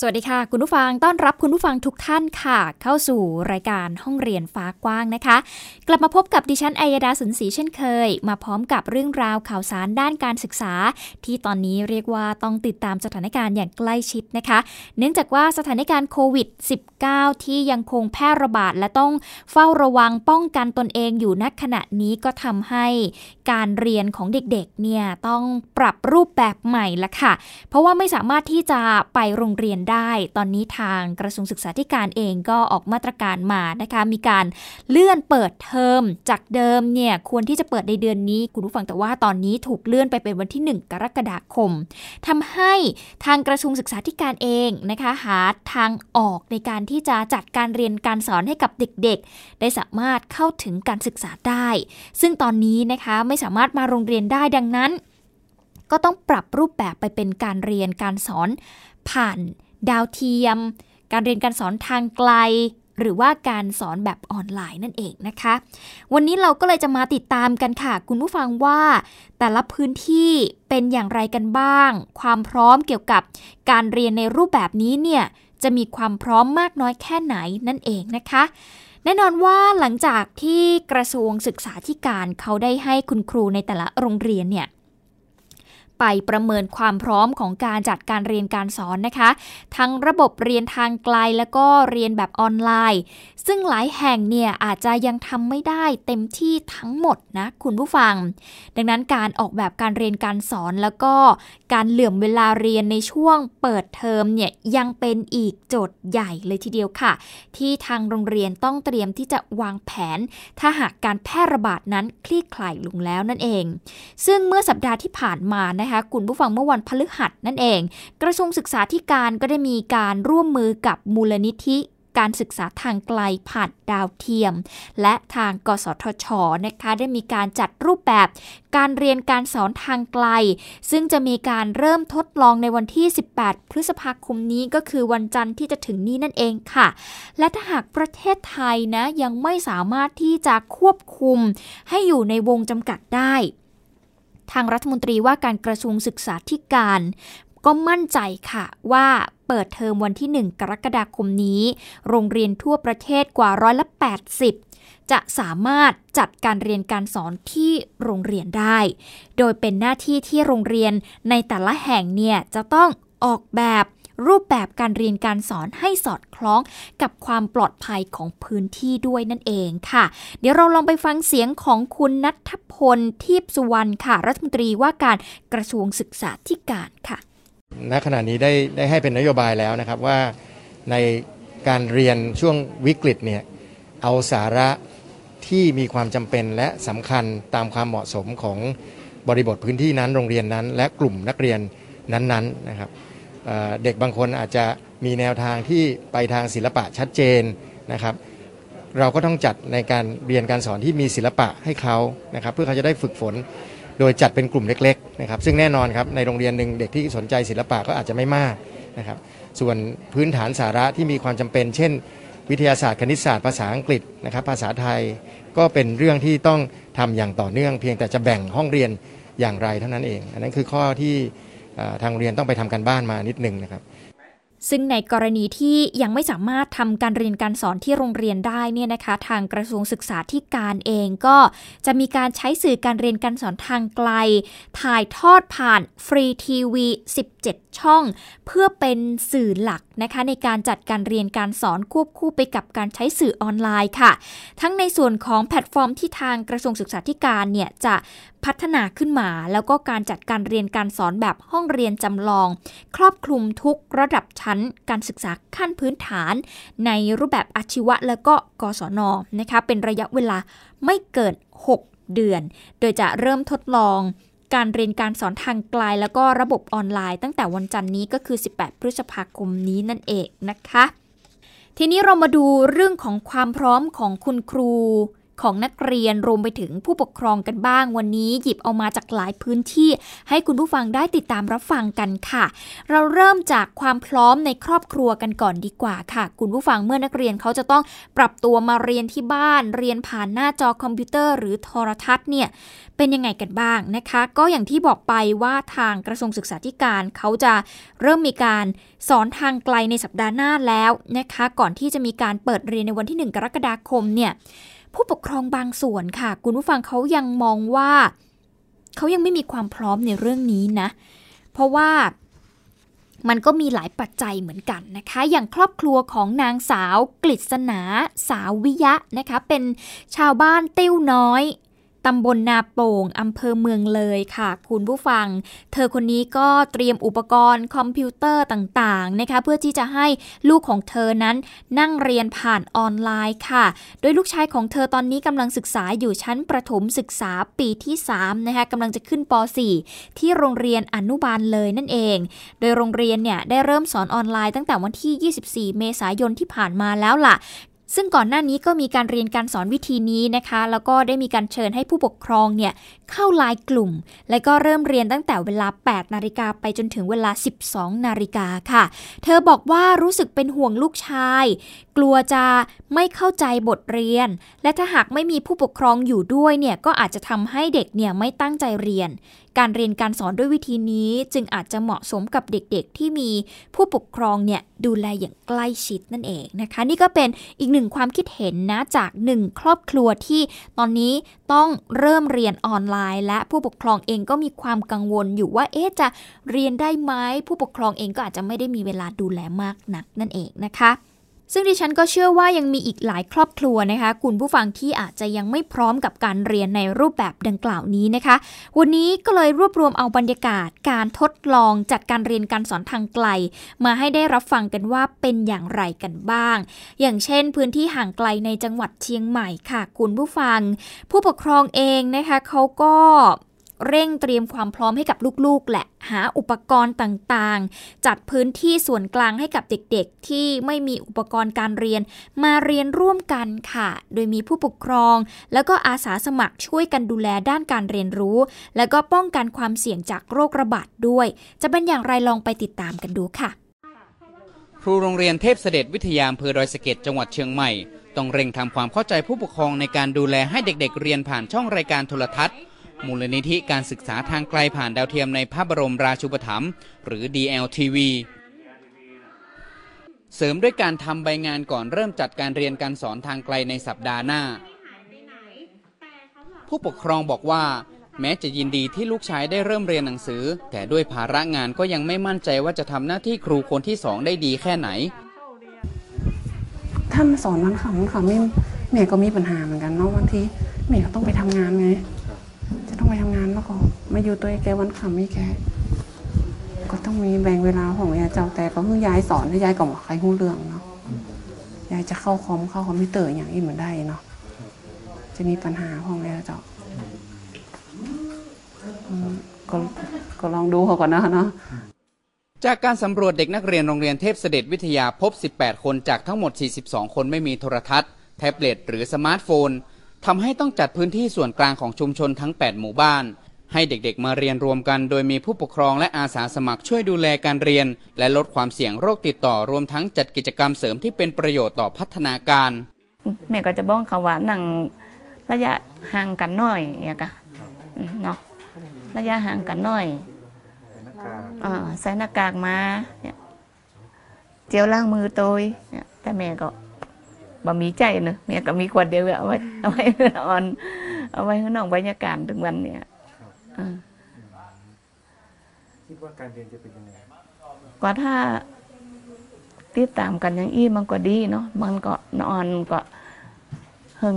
สวัสดีค่ะ คุณผู้ฟังต้อนรับคุณผู้ฟังทุกท่านค่ะ เข้าสู่รายการห้องเรียนฟ้ากว้างนะคะ กลับมาพบกับดิฉันอัยดาสุนศรีเช่นเคย มาพร้อมกับเรื่องราวข่าวสารด้านการศึกษา ที่ตอนนี้เรียกว่าต้องติดตามสถานการณ์อย่างใกล้ชิดนะคะ เนื่องจากว่าสถานการณ์โควิด -19 ที่ยังคงแพร่ระบาด และต้องเฝ้าระวังป้องกันตนเองอยู่ณขณะนี้ก็ทำให้การเรียนของเด็กๆเนี่ยต้องปรับรูปแบบใหม่ละค่ะ เพราะว่าไม่สามารถที่จะไปโรงเรียนได้ ตอนนี้ทางกระทรวงศึกษาธิการเองก็ออกมาตรการมานะคะมีการเลื่อนเปิดเทอมจากเดิมเนี่ยควรที่จะเปิดในเดือนนี้คุณผู้ฟังแต่ว่าตอนนี้ถูกเลื่อนไปเป็นวันที่ 1 กรกฎาคมทำให้ทางกระทรวงศึกษาธิการเองนะคะหาทางออกในการที่จะจัดการเรียนการสอนให้กับเด็กๆ ได้สามารถเข้าถึงการศึกษาได้ ซึ่งตอนนี้นะคะไม่สามารถมาโรงเรียนได้ดังนั้น ก็ต้องปรับรูปแบบไปเป็นการเรียนการสอนผ่าน ดาวเทียม การเรียนการสอนทางไกล หรือว่าการสอนแบบออนไลน์นั่นเองนะคะ วันนี้เราก็เลยจะมาติดตามกันค่ะ คุณผู้ฟังว่า แต่ละพื้นที่เป็นอย่างไรกันบ้าง ความพร้อมเกี่ยวกับการเรียนในรูปแบบนี้เนี่ยจะมีความพร้อมมากน้อยแค่ไหนนั่นเองนะคะแน่นอนว่าหลังจากที่กระทรวงศึกษาธิการเขาได้ให้คุณครูในแต่ละโรงเรียนเนี่ย ไปประเมินความพร้อมของการจัดการเรียนการสอนนะคะ ทั้งระบบเรียนทางไกลแล้วก็เรียนแบบออนไลน์ ซึ่งหลายแห่งเนี่ยอาจจะยังทำไม่ได้เต็มที่ทั้งหมดนะคุณผู้ฟัง ดังนั้นการออกแบบการเรียนการสอนแล้วก็การเหลื่อมเวลาเรียนในช่วงเปิดเทอมเนี่ยยังเป็นอีกโจทย์ใหญ่เลยทีเดียวค่ะ ที่ทางโรงเรียนต้องเตรียมที่จะวางแผน ถ้าหากการแพร่ระบาดนั้นคลี่คลายลงแล้วนั่นเอง ซึ่งเมื่อสัปดาห์ที่ผ่านมานะคะคุณผู้ฟังเมื่อวันพฤหัสนั่นเอง กระทรวงศึกษาธิการก็ได้มีการร่วมมือกับมูลนิธิการศึกษาทางไกลผ่านดาวเทียม และทางกสทชนะคะได้มีการจัดรูปแบบการเรียนการสอนทางไกล ซึ่งจะมีการเริ่มทดลองในวันที่ 18 พฤษภาคมนี้ก็คือวันจันทร์ที่จะถึงนี้นั่นเองค่ะ และถ้าหากประเทศไทยนะยังไม่สามารถที่จะควบคุมให้อยู่ในวงจำกัดได้ ทางรัฐมนตรีว่าการกระทรวงศึกษาธิการ ก็มั่นใจค่ะว่าเปิดเทอมวันที่ 1 กรกฎาคมนี้ โรงเรียนทั่วประเทศกว่าร้อยละ80 จะสามารถจัดการเรียนการสอนที่โรงเรียนได้ โดยเป็นหน้าที่ที่โรงเรียนในแต่ละแห่งเนี่ยจะต้องออกแบบ รูปแบบการเรียนการสอนให้สอดคล้องกับความปลอดภัยของพื้นที่ด้วยนั่นเองค่ะ เดี๋ยวเราลองไปฟังเสียงของคุณนัทพลทิพสุวรรณค่ะ รัฐมนตรีว่าการกระทรวงศึกษาธิการค่ะณขณะนี้ได้ได้ให้เป็นนโยบายแล้วนะครับว่าในการเรียนช่วงวิกฤตเนี่ยเอาสาระที่มีความจำเป็นและสำคัญตามความเหมาะสมของบริบทพื้นที่นั้นโรงเรียนนั้น และกลุ่มนักเรียนนั้นๆนะครับ เด็กบางคนอาจจะมีแนวทางที่ไปทางศิลปะชัดเจนนะครับ เราก็ต้องจัดในการเรียนการสอนที่มีศิลปะให้เขานะครับ เพื่อเขาจะได้ฝึกฝนโดยจัดเป็นกลุ่มเล็กๆนะครับ ซึ่งแน่นอนครับในโรงเรียนหนึ่งเด็กที่สนใจศิลปะก็อาจจะไม่มากนะครับ ส่วนพื้นฐานสาระที่มีความจำเป็น เช่น วิทยาศาสตร์คณิตศาสตร์ภาษาอังกฤษนะครับ ภาษาไทยก็เป็นเรื่องที่ต้องทำอย่างต่อเนื่อง เพียงแต่จะแบ่งห้องเรียนอย่างไรเท่านั้นเอง อันนั้นคือข้อที่ ทางเรียนต้องไปทำการบ้านมานิดนึงนะครับ ซึ่งในกรณีที่ยังไม่สามารถทำการเรียนการสอนที่โรงเรียนได้เนี่ยนะคะ ทางกระทรวงศึกษาธิการเองก็จะมีการใช้สื่อการเรียนการสอนทางไกล ถ่ายทอดผ่านฟรีทีวี 17 ช่อง เพื่อเป็นสื่อหลักนะคะในการจัดการเรียนการสอนควบคู่ไปกับการใช้สื่อออนไลน์ค่ะ ทั้งในส่วนของแพลตฟอร์มที่ทางกระทรวงศึกษาธิการเนี่ยจะพัฒนาขึ้นมา แล้วก็การจัดการเรียนการสอนแบบห้องเรียนจำลอง ครอบคลุมทุกระดับชั้นการศึกษาขั้นพื้นฐาน ในรูปแบบอาชีวะและก็กศนนะคะเป็นระยะเวลาไม่เกิน 6 เดือน โดยจะเริ่มทดลองการเรียนการสอนทางไกลแล้วก็ระบบออนไลน์ตั้งแต่วันจันนี้ก็คือ 18 พฤษภาคมนี้นั่นเองนะคะ ทีนี้เรามาดูเรื่องของความพร้อมของคุณครู ของนักเรียนรวมไปถึงผู้ปกครองกันบ้างวันนี้ หยิบเอามาจากหลายพื้นที่ ให้คุณผู้ฟังได้ติดตามรับฟังกันค่ะ เราเริ่มจากความพร้อมในครอบครัวกันก่อนดีกว่าค่ะ คุณผู้ฟังเมื่อนักเรียนเขาจะต้องปรับตัวมาเรียนที่บ้าน เรียนผ่านหน้าจอคอมพิวเตอร์หรือโทรทัศน์เนี่ยเป็นยังไงกันบ้างนะคะ ก็อย่างที่บอกไปว่าทางกระทรวงศึกษาธิการเขาจะเริ่มมีการสอนทางไกลในสัปดาห์หน้าแล้วนะคะ ก่อนที่จะมีการเปิดเรียนในวันที่ 1 กรกฎาคมเนี่ย ผู้ปกครองบางส่วนค่ะ คุณผู้ฟังเขายังมองว่า เขายังไม่มีความพร้อมในเรื่องนี้นะ เพราะว่ามันก็มีหลายปัจจัยเหมือนกันนะคะ อย่างครอบครัวของนางสาวกฤษณาสาววิยะนะคะ เป็นชาวบ้านติ้วน้อย ตำบลนาโป่งอำเภอเมืองเลยค่ะ คุณผู้ฟัง เธอคนนี้ก็เตรียมอุปกรณ์คอมพิวเตอร์ต่างๆนะคะเพื่อที่จะให้ลูกของเธอนั้นนั่งเรียนผ่านออนไลน์ค่ะ โดยลูกชายของเธอตอนนี้กำลังศึกษาอยู่ชั้นประถมศึกษาปีที่3นะคะกำลังจะขึ้นป .4 ที่โรงเรียนอนุบาลเลยนั่นเอง โดยโรงเรียนเนี่ยได้เริ่มสอนออนไลน์ตั้งแต่วันที่ 24 เมษายนที่ผ่านมาแล้วล่ะ ซึ่งก่อนหน้านี้ก็มีการเรียนการสอนวิธีนี้นะคะ แล้วก็ได้มีการเชิญให้ผู้ปกครองเนี่ยเข้าไลน์กลุ่ม และก็เริ่มเรียนตั้งแต่เวลา 8 นาฬิกาไปจนถึงเวลา 12 นาฬิกาค่ะ เธอบอกว่ารู้สึกเป็นห่วงลูกชาย กลัวจะไม่เข้าใจบทเรียน และถ้าหากไม่มีผู้ปกครองอยู่ด้วยเนี่ยก็อาจจะทำให้เด็กเนี่ยไม่ตั้งใจเรียน การเรียนการสอนด้วยวิธีนี้จึงอาจจะเหมาะสมกับเด็กๆ ที่มีผู้ปกครองเนี่ยดูแลอย่างใกล้ชิดนั่นเองนะคะ นี่ก็เป็นอีกหนึ่งความคิดเห็นนะจากหนึ่งครอบครัวที่ตอนนี้ต้องเริ่มเรียนออนไลน์ และผู้ปกครองเองก็มีความกังวลอยู่ว่าเอ๊ะจะเรียนได้ไหมผู้ปกครองเองก็อาจจะไม่ได้มีเวลาดูแลมากนักนั่นเองนะคะ ซึ่งดิฉันก็เชื่อว่ายังมีอีกหลายครอบครัวนะคะ คุณผู้ฟังที่อาจจะยังไม่พร้อมกับการเรียนในรูปแบบดังกล่าวนี้นะคะ วันนี้ก็เลยรวบรวมเอาบรรยากาศ การทดลองจัดการเรียนการสอนทางไกล มาให้ได้รับฟังกันว่าเป็นอย่างไรกันบ้าง อย่างเช่น พื้นที่ห่างไกลในจังหวัดเชียงใหม่ค่ะ คุณผู้ฟัง ผู้ปกครองเองนะคะเขาก็ เร่งเตรียมความพร้อมให้กับลูกๆ แหละ หาอุปกรณ์ต่างๆ จัดพื้นที่ส่วนกลางให้กับเด็กๆ ที่ไม่มีอุปกรณ์การเรียน มาเรียนร่วมกันค่ะ โดยมีผู้ปกครอง แล้วก็อาสาสมัครช่วยกันดูแลด้านการเรียนรู้ แล้วก็ป้องกันความเสี่ยงจากโรคระบาดด้วย จะเป็นอย่างไรลองไปติดตามกันดูค่ะ ครูโรงเรียนเทพเสด็จวิทยาอำเภอดอยสะเก็ดจังหวัดเชียงใหม่ต้องเร่งทำความเข้าใจผู้ปกครองในการดูแลให้เด็กๆ เรียนผ่านช่องรายการโทรทัศน์ มูลนิธิการศึกษาทางไกลผ่านดาวเทียมในพระบรมราชูปถัมภ์หรือ DLTV เสริมด้วยการทำใบงานก่อนเริ่มจัดการเรียนการสอนทางไกลในสัปดาห์หน้า ผู้ปกครองบอกว่า แม้จะยินดีที่ลูกชายได้เริ่มเรียนหนังสือ แต่ด้วยภาระงานก็ยังไม่มั่นใจว่าจะทำหน้าที่ครูคนที่สองได้ดีแค่ไหน ท่านสอนวันค่ะวันค่ะไม่แม่ก็มีปัญหาเหมือนกันเนาะบางทีแม่ก็ต้องไปทำงานไง ก็มาอยู่ตัวแกวันคำไม่แก ก็ต้องมีแบ่งเวลาของยายเจ้าแต่ก็คือยายสอนให้ยายก็บอกใครหู้เรื่องเนาะยายจะเข้าคอมเข้าคอมพิวเตอร์อย่างนี้เหมือนได้เนาะจะมีปัญหาของยายเจ้าก็ก็ลองดูเขาก่อนนะเนาะจากการสำรวจเด็กนักเรียนโรงเรียนเทพเสด็จวิทยาพบ 18 คนจากทั้งหมด 42 คนไม่มีโทรทัศน์ แท็บเล็ตหรือสมาร์ทโฟนทำให้ต้องจัดพื้นที่ส่วนกลางของชุมชนทั้ง 8 หมู่บ้าน ให้เด็กๆมาเรียนรวมกัน โดยมีผู้ปกครองและอาสาสมัครช่วยดูแลการเรียน และลดความเสี่ยงโรคติดต่อรวมทั้งจัดกิจกรรมเสริมที่เป็นประโยชน์ต่อพัฒนาการ แม่ก็จะบอกเขาว่านั่งระยะห่างกันหน่อยเนี่ยกะเนาะระยะห่างกันหน่อยใส่หน้ากากมาเนี่ยเจียวล้างมือตัวเนี่ยแต่แม่ก็บะมีใจเนอะเมียก็มีขวดเดียวเอาไว้เอาไว้นอนเอาไว้ข้างนอกบรรยากาศถึงวันเนี่ย คิดว่าการเรียนจะเป็นยังไงก็ถ้าติดตามกันอย่างอี้มันก็ดีเนาะมันก็นอนก็เฮิง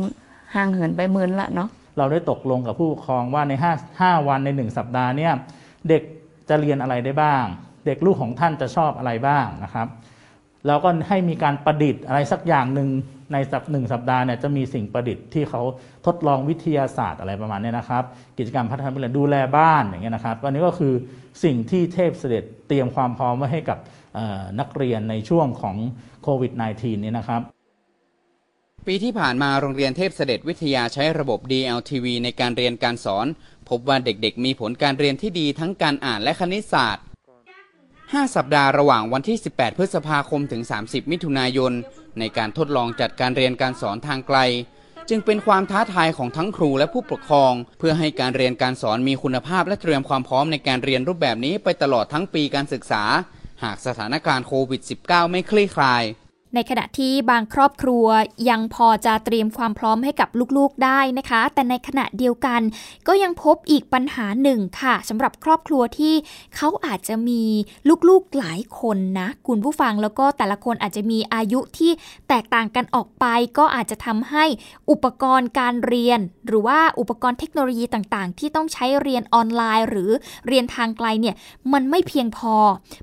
ห่างเหินไปมื่นละเนาะเราได้ตกลงกับผู้ปกครองว่าในห้าห้าวันในหนึ่งสัปดาห์เนี่ยเด็กจะเรียนอะไรได้บ้าง เด็กลูกของท่านจะชอบอะไรบ้างนะครับ แล้วก็ให้มีการประดิษฐ์อะไรสักอย่างหนึ่ง ในสัปหนึ่งสัปดาห์เนี่ยจะมีสิ่งประดิษฐ์ที่เขาทดลองวิทยาศาสตร์อะไรประมาณนี้นะครับ กิจกรรมพัฒนาเรียนดูแลบ้านอย่างเงี้ยนะครับอันนี้ก็คือสิ่งที่เทพเสด็จเตรียมความพร้อมไว้ให้กับนักเรียนในช่วงของโควิด -19 นี่นะครับปีที่ผ่านมาโรงเรียนเทพเสด็จวิทยาใช้ระบบ DLTV ในการเรียนการสอน พบว่าเด็กๆ มีผลการเรียนที่ดีทั้งการอ่านและคณิตศาสตร์ 5 สัปดาห์ระหว่างวันที่ 18 พฤษภาคมถึง 30 มิถุนายน ในการทดลองจัดการเรียนการสอนทางไกล จึงเป็นความท้าทายของทั้งครูและผู้ปกครอง เพื่อให้การเรียนการสอนมีคุณภาพและเตรียมความพร้อมในการเรียนรูปแบบนี้ไปตลอดทั้งปีการศึกษา หากสถานการณ์โควิด -19 ไม่คลี่คลาย ในขณะที่บางครอบครัวยังพอจะเตรียมความพร้อมให้กับลูกๆได้นะคะ แต่ในขณะเดียวกันก็ยังพบอีกปัญหาหนึ่งค่ะสำหรับครอบครัวที่เขาอาจจะมีลูกๆหลายคนนะคุณผู้ฟังแล้วก็แต่ละคนอาจจะมีอายุที่แตกต่างกันออกไป ก็อาจจะทำให้อุปกรณ์การเรียน หรือว่าอุปกรณ์เทคโนโลยีต่างๆ ที่ต้องใช้เรียนออนไลน์ หรือเรียนทางไกลเนี่ยมันไม่เพียงพอ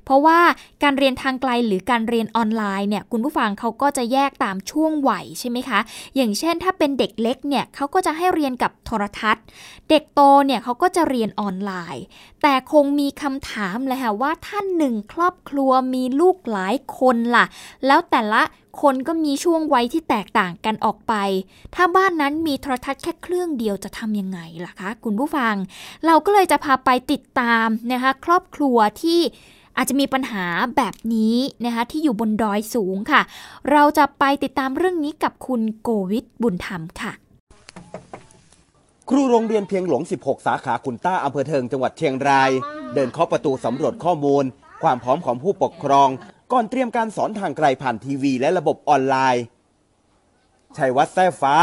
เพราะว่าการเรียนทางไกลหรือการเรียนออนไลน์เนี่ยคุณผู้ฟังเขาก็จะแยกตามช่วงวัยใช่ไหมคะ อย่างเช่นถ้าเป็นเด็กเล็กเนี่ยเขาก็จะให้เรียนกับโทรทัศน์ เด็กโตเนี่ยเขาก็จะเรียนออนไลน์ แต่คงมีคำถามเลยค่ะว่าท่านหนึ่งครอบครัวมีลูกหลายคนล่ะ แล้วแต่ละคนก็มีช่วงวัยที่แตกต่างกันออกไป ถ้าบ้านนั้นมีโทรทัศน์แค่เครื่องเดียวจะทำยังไงล่ะคะ คุณผู้ฟัง เราก็เลยจะพาไปติดตามนะคะ ครอบครัวที่ อาจจะมีปัญหาแบบนี้นะคะที่อยู่บนดอยสูงค่ะ เราจะไปติดตามเรื่องนี้กับคุณโกวิทบุญธรรมค่ะ ครูโรงเรียนเพียงหลวง16 สาขาขุนต้าอำเภอเทิงจังหวัดเชียงราย เดินเคาะประตูสำรวจข้อมูล ความพร้อมของผู้ปกครอง ก่อนเตรียมการสอนทางไกลผ่านทีวี และระบบออนไลน์ชัยวัฒน์แท้ฟ้า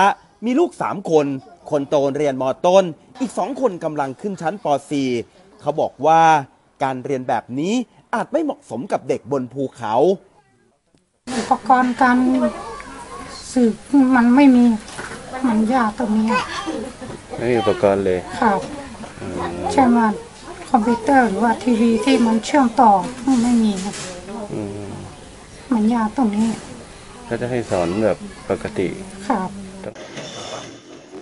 มีลูกสามคน คนโตเรียนมต้น อีกสองคนกำลังขึ้นชั้นป .4 เขาบอกว่าการเรียนแบบนี้ อาจไม่เหมาะสมกับเด็กบนภูเขาอุปกรณ์การสืบมันไม่มีมันยากตรงนี้ไม่มีอุปกรณ์เลยครับใช่ไหมคอมพิวเตอร์หรือว่าทีวีที่มันเชื่อมต่อไม่มีนะมันยากตรงนี้ก็จะให้สอนแบบปกติครับ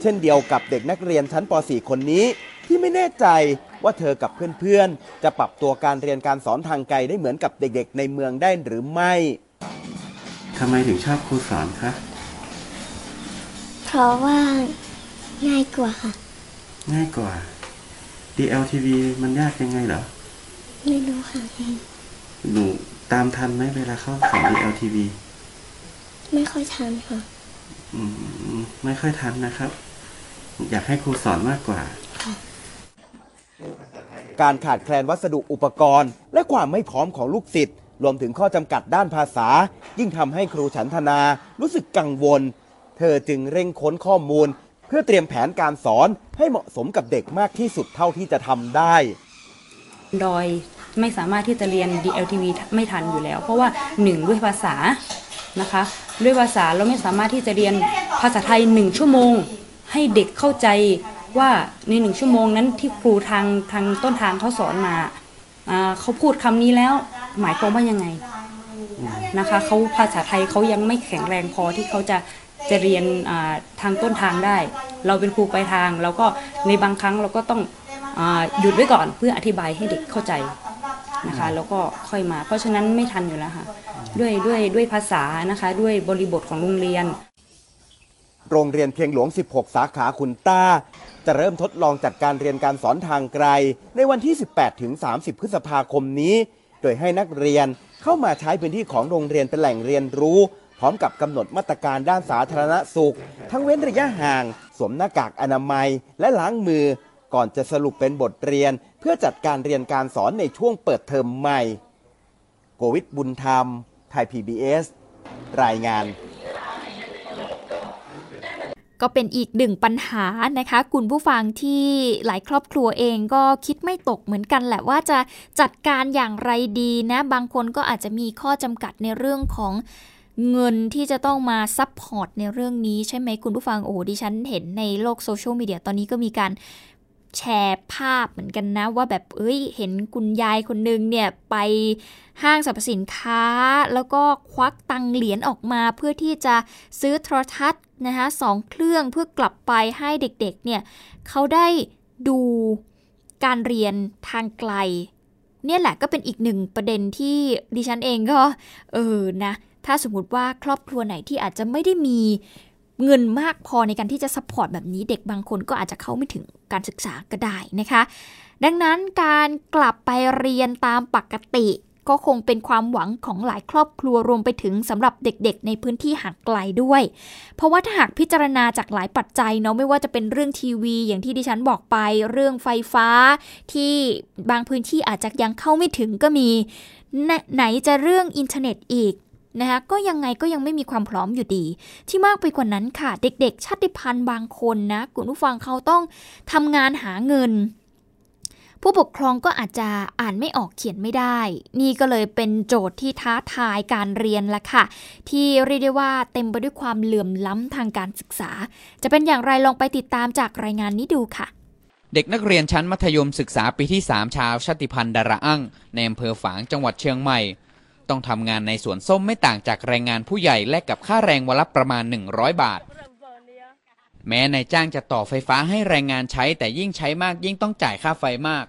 เช่นเดียวกับเด็กนักเรียนชั้นป .4 คนนี้ ที่ไม่แน่ใจว่าเธอกับเพื่อนๆ จะปรับตัวการเรียนการสอนทางไกลได้เหมือนกับเด็กๆ ในเมืองได้หรือไม่ ทำไมถึงชอบครูสอนคะ เพราะว่าง่ายกว่าค่ะ ง่ายกว่า DLTV มันยากยังไงเหรอ ไม่รู้ค่ะหนูตามทันไหมเวลาเข้าสอน DLTV ไม่ค่อยทันค่ะ อืม ไม่ค่อยทันนะครับ อยากให้ครูสอนมากกว่า การขาดแคลนวัสดุอุปกรณ์ และความไม่พร้อมของลูกศิษย์รวมถึงข้อจำกัดด้านภาษา ยิ่งทำให้ครูฉันทนารู้สึกกังวล เธอจึงเร่งค้นข้อมูล เพื่อเตรียมแผนการสอนให้เหมาะสมกับเด็กมากที่สุดเท่าที่จะทำได้ ดอยไม่สามารถที่จะเรียน DLTV ไม่ทันอยู่แล้ว เพราะว่าหนึ่งด้วยภาษานะคะ ด้วยภาษาเราไม่สามารถที่จะเรียนภาษาไทยหนึ่งชั่วโมง ให้เด็กเข้าใจ ว่าในหนึ่งชั่วโมงนั้นที่ครูทางทางต้นทางเขาสอนมาเขาพูดคำนี้แล้วหมายความว่ายังไงนะคะเขาภาษาไทยเขายังไม่แข็งแรงพอที่เขาจะจะเรียนทางต้นทางได้ เราเป็นครูปลายทางเราก็ในบางครั้งเราก็ต้องอหยุดไว้ก่อนเพื่ออธิบายให้เด็กเข้าใจนะคะแล้วก็ค่อยมา เพราะฉะนั้นไม่ทันอยู่แล้วค่ะด้วยด้วยด้วยภาษานะคะด้วยบริบทของโรงเรียน โรงเรียนเพียงหลวง 16 สาขาคุณต้า จะเริ่มทดลองจัดการเรียนการสอนทางไกล ในวันที่ 18 ถึง 30 พฤษภาคมนี้ โดยให้นักเรียนเข้ามาใช้พื้นที่ของโรงเรียนเป็นแหล่งเรียนรู้ พร้อมกับกำหนดมาตรการด้านสาธารณสุข ทั้งเว้นระยะห่าง สวมหน้ากากอนามัย และล้างมือ ก่อนจะสรุปเป็นบทเรียน เพื่อจัดการเรียนการสอนในช่วงเปิดเทอมใหม่ โกวิทบุญธรรม ไทย PBS รายงาน ก็เป็นอีกหนึ่งปัญหานะคะ คุณผู้ฟังที่หลายครอบครัวเองก็คิดไม่ตกเหมือนกันแหละว่าจะจัดการอย่างไรดีนะ บางคนก็อาจจะมีข้อจำกัดในเรื่องของเงินที่จะต้องมา support ในเรื่องนี้ใช่ไหมคุณผู้ฟังโอ้ดิฉันเห็นในโลกโซเชียลมีเดียตอนนี้ก็มีการ แชร์ภาพเหมือนกันนะ ว่าแบบเอ้ยเห็นคุณยายคนนึงเนี่ยไปห้างสรรพสินค้า แล้วก็ควักตังเหรียญออกมาเพื่อที่จะซื้อโทรทัศน์นะคะสองเครื่องเพื่อกลับไปให้เด็กๆเนี่ยเขาได้ดูการเรียนทางไกล เนี่ยแหละก็เป็นอีกหนึ่งประเด็นที่ดิฉันเองก็ เออนะ ถ้าสมมติว่าครอบครัวไหนที่อาจจะไม่ได้มี เงินมากพอในการที่จะ support แบบนี้เด็กบางคนก็อาจจะเข้าไม่ถึงการศึกษาก็ได้นะคะ ดังนั้นการกลับไปเรียนตามปกติ ก็คงเป็นความหวังของหลายครอบครัวรวมไปถึงสำหรับเด็กๆ ในพื้นที่ห่างไกลด้วย เพราะว่าถ้าหากพิจารณาจากหลายปัจจัยเนาะไม่ว่าจะเป็นเรื่องทีวี อย่างที่ดิฉันบอกไปเรื่องไฟฟ้า ที่บางพื้นที่อาจจะยังเข้าไม่ถึงก็มี ไหนจะเรื่องอินเทอร์เน็ตอีก นะคะก็ยังไงก็ยังไม่มีความพร้อมอยู่ดี ที่มากไปกว่านั้นค่ะ เด็กๆ ชาติพันธุ์บางคนนะคุณผู้ฟังเขาต้องทำงานหาเงิน ผู้ปกครองก็อาจจะอ่านไม่ออกเขียนไม่ได้ นี่ก็เลยเป็นโจทย์ที่ท้าทายการเรียนละค่ะ ที่เรียกได้ว่าเต็มไปด้วยความเหลื่อมล้ำทางการศึกษา จะเป็นอย่างไรลองไปติดตามจากรายงานนี้ดูค่ะเด็กนักเรียนชั้นมัธยมศึกษาปีที่ 3 ชาวชาติพันธุ์ดาราอั่งในอำเภอฝางจังหวัดเชียงใหม่ ต้องทำงานในสวนส้มไม่ต่างจากแรงงานผู้ใหญ่และกับค่าแรงวันละประมาณ 100 บาท แม้นายจ้างจะต่อไฟฟ้าให้แรงงานใช้แต่ยิ่งใช้มากยิ่งต้องจ่ายค่าไฟมาก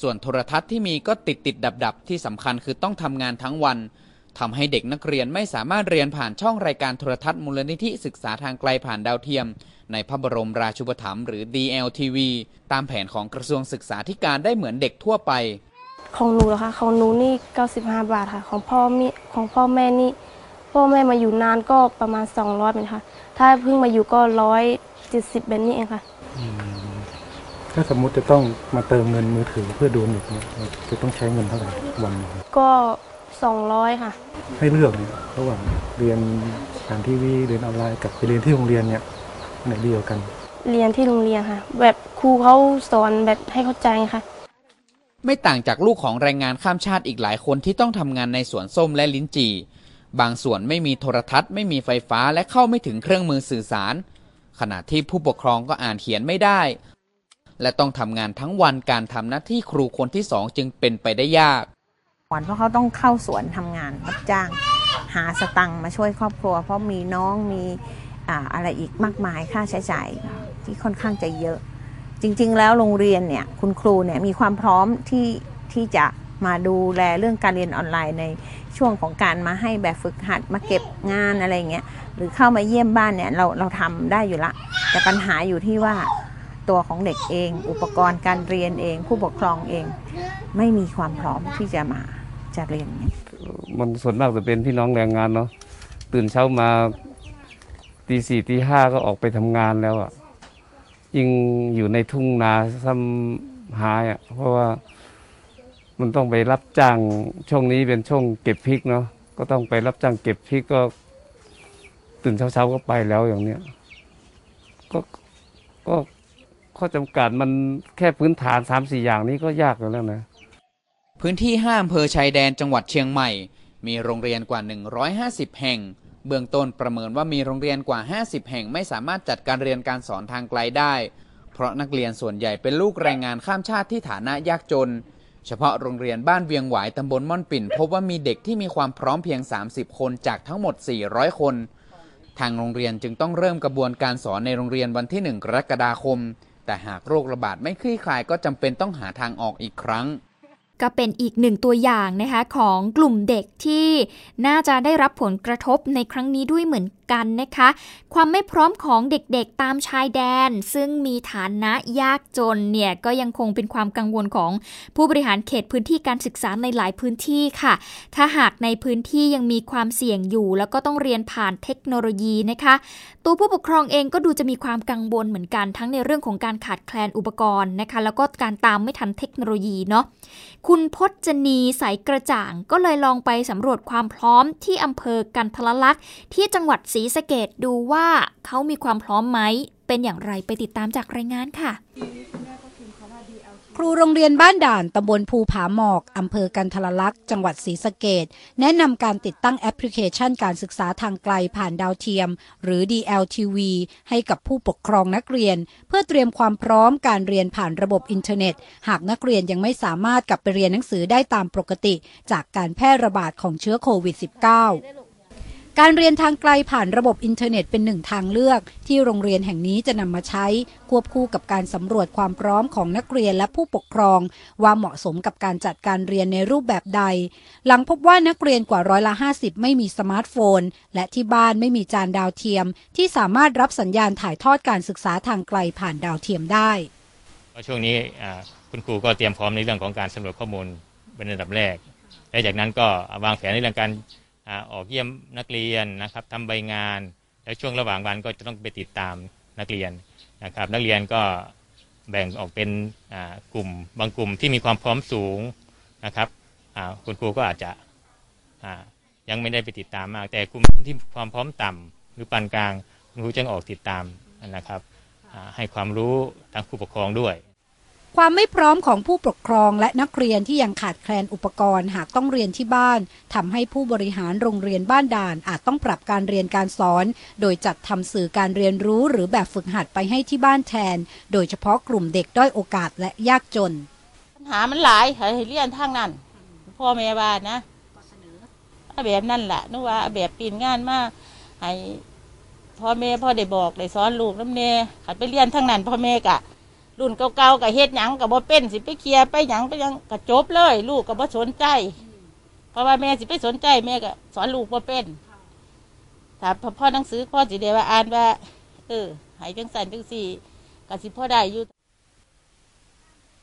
ส่วนโทรทัศน์ที่มีก็ติดติดดับดับที่สำคัญคือต้องทำงานทั้งวันทำให้เด็กนักเรียนไม่สามารถเรียนผ่านช่องรายการโทรทัศน์มูลนิธิศึกษาทางไกลผ่านดาวเทียม ในพระบรมราชูปถัมภ์หรือ DLTV ตามแผนของกระทรวงศึกษาธิการได้เหมือนเด็กทั่วไป ของหนูนะคะของหนูนี่ 95 บาทค่ะ ของพ่อมีของพ่อแม่นี่ พ่อแม่มาอยู่นานก็ประมาณ 200เป็นค่ะ ถ้าเพิ่งมาอยู่ก็ 170เป็นนี่เองค่ะ ถ้าสมมุติจะต้องมาเติมเงินมือถือเพื่อดูเน็ตเนี่ยเราจะต้องใช้เงินเท่าไหร่วันหนึ่งก็ 200 ค่ะ ให้เลือกเนี่ยระหว่างเรียนผ่านทีวีเรียนออนไลน์กับไปเรียนที่โรงเรียนเนี่ยอันไหนดีกว่ากัน เรียนที่โรงเรียนค่ะ แบบครูเขาสอนแบบให้เข้าใจค่ะ ไม่ต่างจากลูกของแรงงานข้ามชาติอีกหลายคนที่ต้องทำงานในสวนส้มและลิ้นจี่ บางส่วนไม่มีโทรทัศน์ ไม่มีไฟฟ้าและเข้าไม่ถึงเครื่องมือสื่อสาร ขณะที่ผู้ปกครองก็อ่านเขียนไม่ได้ และต้องทำงานทั้งวันการทำหน้าที่ครูคนที่สองจึงเป็นไปได้ยาก วันเพราะเขาต้องเข้าสวนทำงานรับจ้าง หาสตังค์มาช่วยครอบครัว เพราะมีน้องมีอ่าอะไรอีกมากมายค่าใช้จ่ายที่ค่อนข้างจะเยอะ จริงๆ แล้วโรงเรียนเนี่ยคุณครูเนี่ยมีความพร้อมที่ที่จะมาดูแลเรื่องการเรียนออนไลน์ในช่วงของการมาให้แบบฝึกหัดมาเก็บงานอะไรเงี้ยหรือเข้ามาเยี่ยมบ้านเนี่ยเราเราทำได้อยู่ละ แต่ปัญหาอยู่ที่ว่าตัวของเด็กเอง อุปกรณ์การเรียนเอง ผู้ปกครองเอง ไม่มีความพร้อมที่จะมาจะเรียนเนี่ยมันส่วนมากจะเป็นพี่น้องแรงงานเนาะตื่นเช้ามาตีสี่ตีห้าก็ออกไปทำงานแล้วอะ่ะ ยิ่งอยู่ในทุ่งนาซ้ำหายอะเพราะว่ามันต้องไปรับจ้างช่วงนี้เป็นช่วงเก็บพริกเนาะก็ต้องไปรับจ้างเก็บพริกก็ ตื่นเช้าๆก็ไปแล้วอย่างเนี้ยก็ก็ข้อจำกัดมันแค่พื้นฐานสามสี่อย่างนี้ก็ยากแล้วนะ พื้นที่ห้าอำเภอชายแดนจังหวัดเชียงใหม่ มีโรงเรียนกว่า 150 แห่ง เบื้องต้นประเมินว่ามีโรงเรียนกว่า 50 แห่งไม่สามารถจัดการเรียนการสอนทางไกลได้ เพราะนักเรียนส่วนใหญ่เป็นลูกแรงงานข้ามชาติที่ฐานะยากจน เฉพาะโรงเรียนบ้านเวียงหวายตำบลม่อนปิ่น พบว่ามีเด็กที่มีความพร้อมเพียง 30 คนจากทั้งหมด 400 คน ทางโรงเรียนจึงต้องเริ่มกระบวนการสอนในโรงเรียนวันที่ 1 กรกฎาคม แต่หากโรคระบาดไม่คลี่คลายก็จำเป็นต้องหาทางออกอีกครั้ง ก็เป็นอีกหนึ่งตัวอย่างนะคะของกลุ่มเด็กที่น่าจะได้รับผลกระทบในครั้งนี้ด้วยเหมือนกันนะคะ ความไม่พร้อมของเด็กๆตามชายแดน ซึ่งมีฐานะยากจนเนี่ยก็ยังคงเป็นความกังวลของผู้บริหารเขตพื้นที่การศึกษาในหลายพื้นที่ค่ะ ถ้าหากในพื้นที่ยังมีความเสี่ยงอยู่ แล้วก็ต้องเรียนผ่านเทคโนโลยีนะคะ ตัวผู้ปกครองเองก็ดูจะมีความกังวลเหมือนกันทั้งในเรื่องของการขาดแคลนอุปกรณ์นะคะ แล้วก็การตามไม่ทันเทคโนโลยีเนาะคุณพจนีสายกระจ่างก็เลยลองไปสำรวจความพร้อมที่อำเภอกันทะลักษณ์ที่จังหวัดศรีสะเกดดูว่าเขามีความพร้อมไหม เป็นอย่างไรไปติติดตามจากรายงานค่ะ ครูโรงเรียนบ้านด่านตำบลภูผาหมอกอำเภอกันทรลักษ์จังหวัดศรีสะเกษแนะนำการติดตั้งแอปพลิเคชันการศึกษาทางไกลผ่านดาวเทียม หรือ DLTV ให้กับผู้ปกครองนักเรียน เพื่อเตรียมความพร้อมการเรียนผ่านระบบอินเทอร์เน็ต หากนักเรียนยังไม่สามารถกลับไปเรียนหนังสือได้ตามปกติ จากการแพร่ระบาดของเชื้อโควิด -19 การเรียนทางไกลผ่านระบบอินเทอร์เน็ตเป็นหนึ่งทางเลือก ที่โรงเรียนแห่งนี้จะนำมาใช้ ควบคู่กับการสำรวจความพร้อมของนักเรียนและผู้ปกครอง ว่าเหมาะสมกับการจัดการเรียนในรูปแบบใด หลังพบว่านักเรียนกว่าร้อยละ 50 ไม่มีสมาร์ทโฟน และที่บ้านไม่มีจานดาวเทียม ที่สามารถรับสัญญาณถ่ายทอดการศึกษาทางไกลผ่านดาวเทียมได้ช่วงนี้คุณครูก็เตรียมพร้อมในเรื่องของการสำรวจข้อมูลเป็นระดับแรกและจากนั้นก็วางแผนในเรื่องการ ออกเยี่ยมนักเรียนนะครับทำใบงาน แล้วช่วงระหว่างวันก็จะต้องไปติดตามนักเรียนนะครับ นักเรียนก็แบ่งออกเป็นกลุ่มบางกลุ่มที่มีความพร้อมสูงนะครับคุณครูก็อาจจะยังไม่ได้ไปติดตามมาก แต่กลุ่มที่ความพร้อมต่ำหรือปานกลางคุณครูจะออกติดตามนะครับให้ความรู้ทางผู้ปกครองด้วย ความไม่พร้อมของผู้ปกครองและนักเรียนที่ยังขาดแคลนอุปกรณ์หากต้องเรียนที่บ้านทำให้ผู้บริหารโรงเรียนบ้านด่านอาจต้องปรับการเรียนการสอน โดยจัดทำสื่อการเรียนรู้หรือแบบฝึกหัดไปให้ที่บ้านแทน โดยเฉพาะกลุ่มเด็กด้อยโอกาสและยากจน ปัญหามันหลายให้เรียนทางนั้นพ่อแม่บ้านนะแบบนั่นแหละนึกว่าแบบปีนงานมาให้พ่อแม่พ่อได้บอกได้สอนลูกน้ำเนขัดไปเรียนทั้งนั้นพ่อแม่กะ รุ่นเก่าๆกับเฮ็ดหยังกับบ่เป็นสิไปเคลียไปหยังไปยังก็จบเลย ลูกกับบ่สนใจ เพราะว่าแม่สิไปสนใจแม่ก็สอนลูกบ่เป็นถ้าพ่อหนังสือพ่อสิได้ว่าอ่านว่า เออให้จังสันจังสี่ก็สิพ่อได้อยู่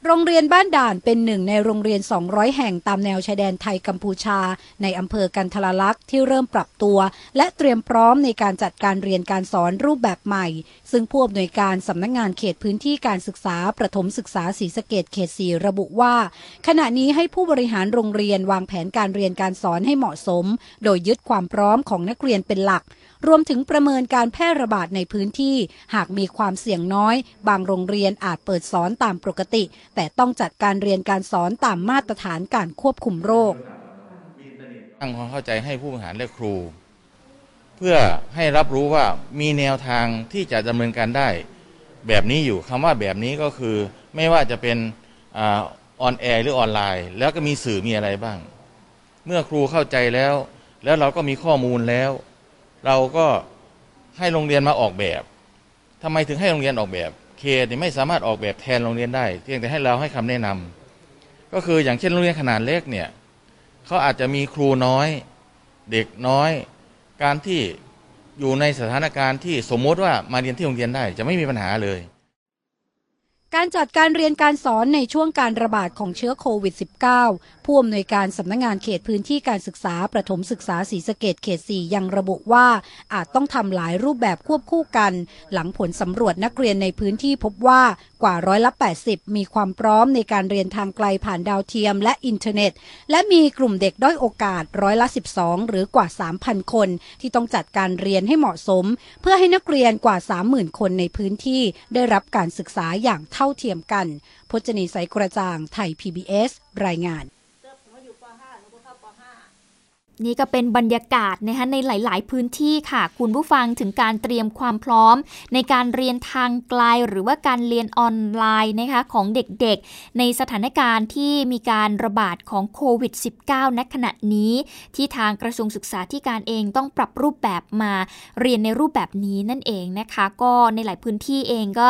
โรงเรียนบ้านด่านเป็นหนึ่งในโรงเรียน 200 แห่งตามแนวชายแดนไทยกัมพูชา ในอำเภอกันทรลักษณ์ที่เริ่มปรับตัว และเตรียมพร้อมในการจัดการเรียนการสอนรูปแบบใหม่ ซึ่งผู้อำนวยการสำนักงงานเขตพื้นที่การศึกษาประถมศึกษาศรีสะเกดเขตสีระบุว่า ขณะนี้ให้ผู้บริหารโรงเรียนวางแผนการเรียนการสอนให้เหมาะสม โดยยึดความพร้อมของนักเรียนเป็นหลัก รวมถึงประเมินการแพร่ระบาดในพื้นที่ หากมีความเสี่ยงน้อย บางโรงเรียนอาจเปิดสอนตามปกติ แต่ต้องจัดการเรียนการสอนตามมาตรฐานการควบคุมโรคตั้งความเข้าใจให้ผู้บริหารและครู เพื่อให้รับรู้ว่ามีแนวทางที่จะดำเนินการได้ แบบนี้อยู่คำว่าแบบนี้ก็คือไม่ว่าจะเป็นออนแอร์หรือออนไลน์ แล้วก็มีสื่อมีอะไรบ้าง เมื่อครูเข้าใจแล้ว แล้วเราก็มีข้อมูลแล้ว เราก็ให้โรงเรียนมาออกแบบทำไมถึงให้โรงเรียนออกแบบเขตไม่สามารถออกแบบแทนโรงเรียนได้เพียงแต่ให้เราให้คำแนะนำก็คืออย่างเช่นโรงเรียนขนาดเล็กเนี่ยเขาอาจจะมีครูน้อย เด็กน้อย การที่อยู่ในสถานการณ์ที่สมมติว่ามาเรียนที่โรงเรียนได้จะไม่มีปัญหาเลย การจัดการเรียนการสอนในช่วงการระบาดของเชื้อโควิด -19 ผู้อำนวยการสำนักงงานเขตพื้นที่การศึกษาประถมศึกษาศรีสะเกดเขต 4 ยังระบุว่าอาจต้องทำหลายรูปแบบควบคู่กัน หลังผลสำรวจนักเรียนในพื้นที่พบว่ากว่าร้อยละ80 มีความพร้อมในการเรียนทางไกลผ่านดาวเทียมและอินเทอร์เน็ต และมีกลุ่มเด็กด้อยโอกาสร้อยละ 12 หรือกว่า 3,000 คน ที่ต้องจัดการเรียนให้เหมาะสม เพื่อให้นักเรียนกว่า 30,000 คนในพื้นที่ได้รับการศึกษาอย่างเท่าเทียมกัน พจนีสายกระจ่าง ไทย PBS รายงาน นี่ก็เป็นบรรยากาศนะคะในหลาย ๆ พื้นที่ค่ะ คุณผู้ฟังถึงการเตรียมความพร้อม ในการเรียนทางไกลหรือว่าการเรียนออนไลน์นะคะของเด็กๆ ในสถานการณ์ที่มีการระบาดของโควิด -19 ณขณะนี้ ที่ทางกระทรวงศึกษาธิการเองต้องปรับรูปแบบมาเรียนในรูปแบบนี้นั่นเองนะคะ ก็ในหลายพื้นที่เองก็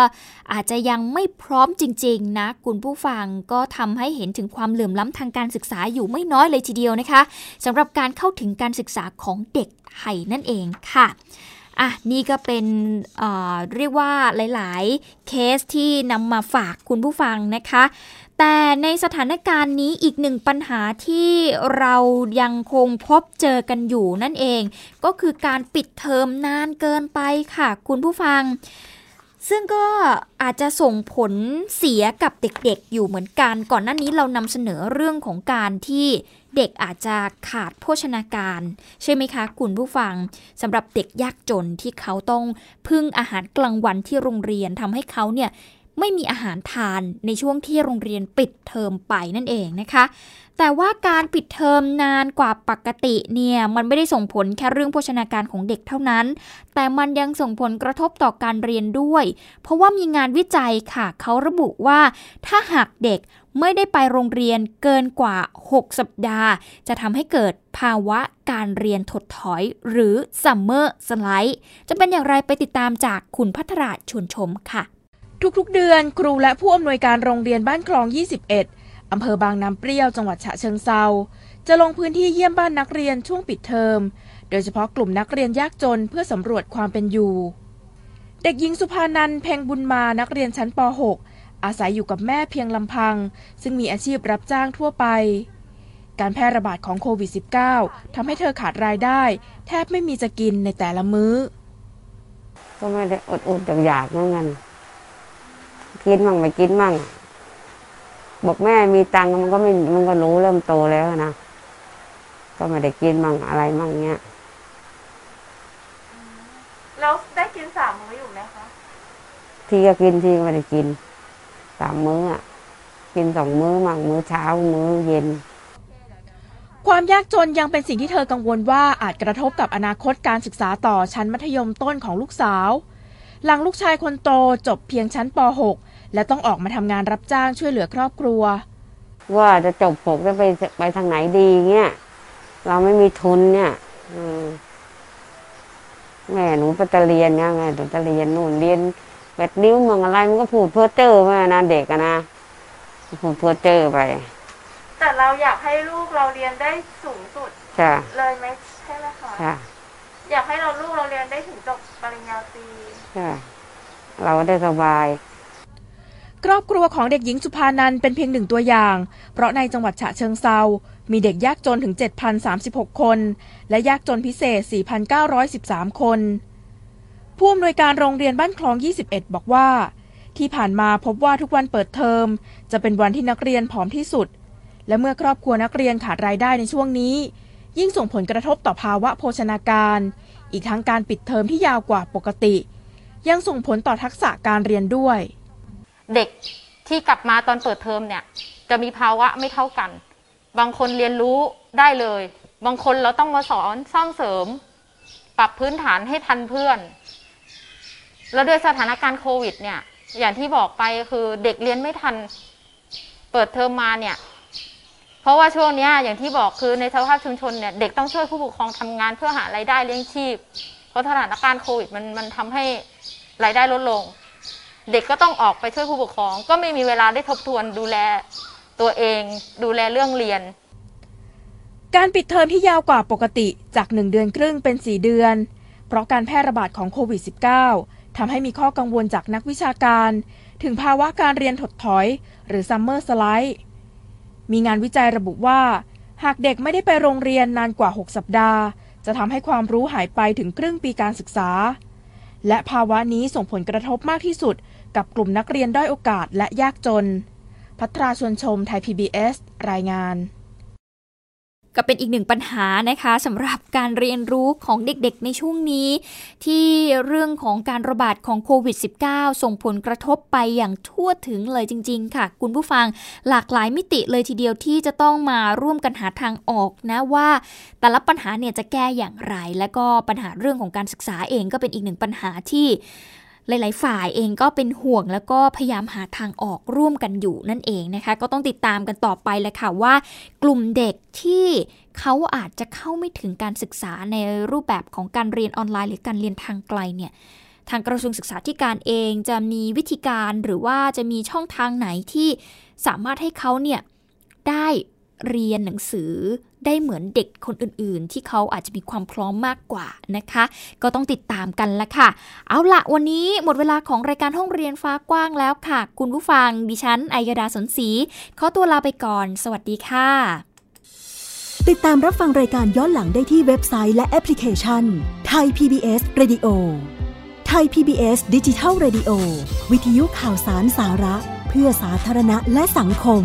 อาจจะยังไม่พร้อมจริง ๆ นะ คุณผู้ฟังก็ทำให้เห็นถึงความเหลื่อมล้ำทางการศึกษาอยู่ไม่น้อยเลยทีเดียวนะคะสำหรับการเข้าถึงการศึกษาของเด็กไทยนั่นเองค่ะอะนี่ก็เป็นเเรียกว่าหลาย ๆ เคสที่นำมาฝากคุณผู้ฟังนะคะ แต่ในสถานการณ์นี้อีกหนึ่งปัญหาที่เรายังคงพบเจอกันอยู่นั่นเอง ก็คือการปิดเทอมนานเกินไปค่ะ คุณผู้ฟัง ซึ่งก็อาจจะส่งผลเสียกับเด็ก ๆ อยู่เหมือนกัน ก่อนหน้านี้เรานำเสนอเรื่องของการที่ เด็กอาจจะขาดโภชนาการ ใช่ไหมคะ คุณผู้ฟังสำหรับเด็กยากจนที่เขาต้องพึ่งอาหารกลางวันที่โรงเรียนทำให้เขาเนี่ยไม่มีอาหารทานในช่วงที่โรงเรียนปิดเทอมไปนั่นเองนะคะแต่ว่าการปิดเทอมนานกว่าปกติเนี่ยมันไม่ได้ส่งผลแค่เรื่องโภชนาการของเด็กเท่านั้น แต่มันยังส่งผลกระทบต่อการเรียนด้วย เพราะว่ามีงานวิจัยค่ะเขาระบุว่า ถ้าหากเด็กไม่ได้ไปโรงเรียนเกินกว่า 6 สัปดาห์ จะทำให้เกิดภาวะการเรียนถดถอยหรือซัมเมอร์สไลด์จะเป็นอย่างไรไปติดตามจากคุณพัทราชวนชมค่ะ ทุกๆเดือนครูและผู้อำนวยการโรงเรียนบ้านคลอง 21 อำเภอบางน้ำเปรี้ยวจังหวัดฉะเชิงเซาจะลงพื้นที่เยี่ยมบ้านนักเรียนช่วงปิดเทอม โดยเฉพาะกลุ่มนักเรียนยากจนเพื่อสำรวจความเป็นอยู่ เด็กหญิงสุภานันเพ่งบุญมานักเรียนชั้นป .6 อาศัยอยู่กับแม่เพียงลำพัง ซึ่งมีอาชีพรับจ้างทั่วไป การแพร่ระบาดของโควิด -19 ทำให้เธอขาดรายได้ แทบไม่มีจะกินในแต่ละมื้อ ก็ไม่ได้อดอดอยากอยากๆเหมือนกันกินมั่งไม่กินมั่ง บอกแม่มีตังค์มันก็ไม่มันก็รู้เริ่มโตแล้วนะก็ไม่ได้กินมั่งอะไรมั่งเงี้ยแล้วได้กินสามมื้ออยู่ไหมคะทีก็กินทีก็ไม่ได้กินสามมื้ออะกินสองมื้อมั่งมื้อเช้ามื้อเย็น ความยากจนยังเป็นสิ่งที่เธอกังวลว่าอาจกระทบกับอนาคตการศึกษาต่อชั้นมัธยมต้นของลูกสาว หลังลูกชายคนโตจบเพียงชั้นป .6 และต้องออกมาทำงานรับจ้างช่วยเหลือครอบครัว ว่าจะจบหกจะไปไปทางไหนดีเงี้ยเราไม่มีทุนเนี่ยอืมแม่หนูไปจะเรียนเนี่ยแม่หนูจะเรียนนู่นเรียนแปดนิ้วเมืองอะไรมันก็พูดเพ้อเจ้อมานะเด็กอะนะพูดเพ้อเจ้อไป แต่เราอยากให้ลูกเราเรียนได้สูงสุดจ้ะเลยไหมใช่ไหมคะค่ะอยากให้เราลูกเราเรียนได้ถึงจบปริญญาตรีจ้ะเราได้สบาย ครอบครัวของเด็กหญิงสุภานันเป็นเพียงหนึ่งตัวอย่าง เพราะในจังหวัดฉะเชิงเซา มีเด็กยากจนถึง 7,036 คน และยากจนพิเศษ 4,913 คน ผู้อำนวยการโรงเรียนบ้านคลอง 21 บอกว่า ที่ผ่านมาพบว่าทุกวันเปิดเทอม จะเป็นวันที่นักเรียนผอมที่สุด และเมื่อครอบครัวนักเรียนขาดรายได้ในช่วงนี้ ยิ่งส่งผลกระทบต่อภาวะโภชนาการ อีกทั้งการปิดเทอมที่ยาวกว่าปกติ ยังส่งผลต่อทักษะการเรียนด้วย เด็กที่กลับมาตอนเปิดเทอมเนี่ย จะมีภาวะไม่เท่ากัน บางคนเรียนรู้ได้เลย บางคนเราต้องมาสอนสร้างเสริม ปรับพื้นฐานให้ทันเพื่อน แล้วด้วยสถานการณ์โควิด เนี่ย อย่างที่บอกไปคือเด็กเรียนไม่ทัน เปิดเทอมมาเนี่ย เพราะว่าช่วงนี้อย่างที่บอกคือในสภาพชุมชนเนี่ยเด็กต้องช่วยผู้ปกครองทำงานเพื่อหารายได้เลี้ยงชีพ เพราะสถานการณ์โควิดมันมันทำให้รายได้ลดลง เด็กก็ต้องออกไปช่วยผู้ปกครอง ก็ไม่มีเวลาได้ทบทวนดูแลตัวเอง ดูแลเรื่องเรียน การปิดเทอมที่ยาวกว่าปกติจาก 1 เดือนครึ่งเป็น 4 เดือน เพราะการแพร่ระบาดของโควิด -19 ทำให้มีข้อกังวลจากนักวิชาการ ถึงภาวะการเรียนถดถอย หรือ summer slide มีงานวิจัยระบุว่า หากเด็กไม่ได้ไปโรงเรียนนานกว่า 6 สัปดาห์ จะทำให้ความรู้หายไปถึงครึ่งปีการศึกษา และภาวะนี้ส่งผลกระทบมากที่สุด กับกลุ่มนักเรียนด้อยโอกาสและยากจน พัทราชวนชมไทย PBS รายงาน ก็เป็นอีกหนึ่งปัญหานะคะสำหรับการเรียนรู้ของเด็กๆในช่วงนี้ ที่เรื่องของการระบาดของโควิด -19 ส่งผลกระทบไปอย่างทั่วถึงเลยจริง ๆ ค่ะ คุณผู้ฟังหลากหลายมิติเลยทีเดียวที่จะต้องมาร่วมกันหาทางออกนะว่า แต่ละปัญหาเนี่ยจะแก้อย่างไร และก็ปัญหาเรื่องของการศึกษาเองก็เป็นอีกหนึ่งปัญหาที่ หลาย ๆ ฝ่ายเองก็เป็นห่วงแล้วก็พยายามหาทางออกร่วมกันอยู่นั่นเองนะคะ ก็ต้องติดตามกันต่อไปแหละค่ะว่า กลุ่มเด็กที่เขาอาจจะเข้าไม่ถึงการศึกษาในรูปแบบของการเรียนออนไลน์ หรือการเรียนทางไกลเนี่ยทางกระทรวงศึกษาธิการเองจะมีวิธีการหรือว่าจะมีช่องทางไหนที่สามารถให้เขาเนี่ยได้เรียนหนังสือ ได้เหมือนเด็กคนอื่นๆ ที่เขาอาจจะมีความพร้อมมากกว่านะคะ ก็ต้องติดตามกันละค่ะ เอาละวันนี้หมดเวลาของรายการห้องเรียนฟ้ากว้างแล้วค่ะ คุณผู้ฟังดิฉันอัยดาสนศรีขอตัวลาไปก่อน สวัสดีค่ะ ติดตามรับฟังรายการย้อนหลังได้ที่เว็บไซต์และแอปพลิเคชันไทย PBS Radio ไทย PBS ดิจิทัล Radio วิทยุข่าวสารสาระ เพื่อสาธารณะและสังคม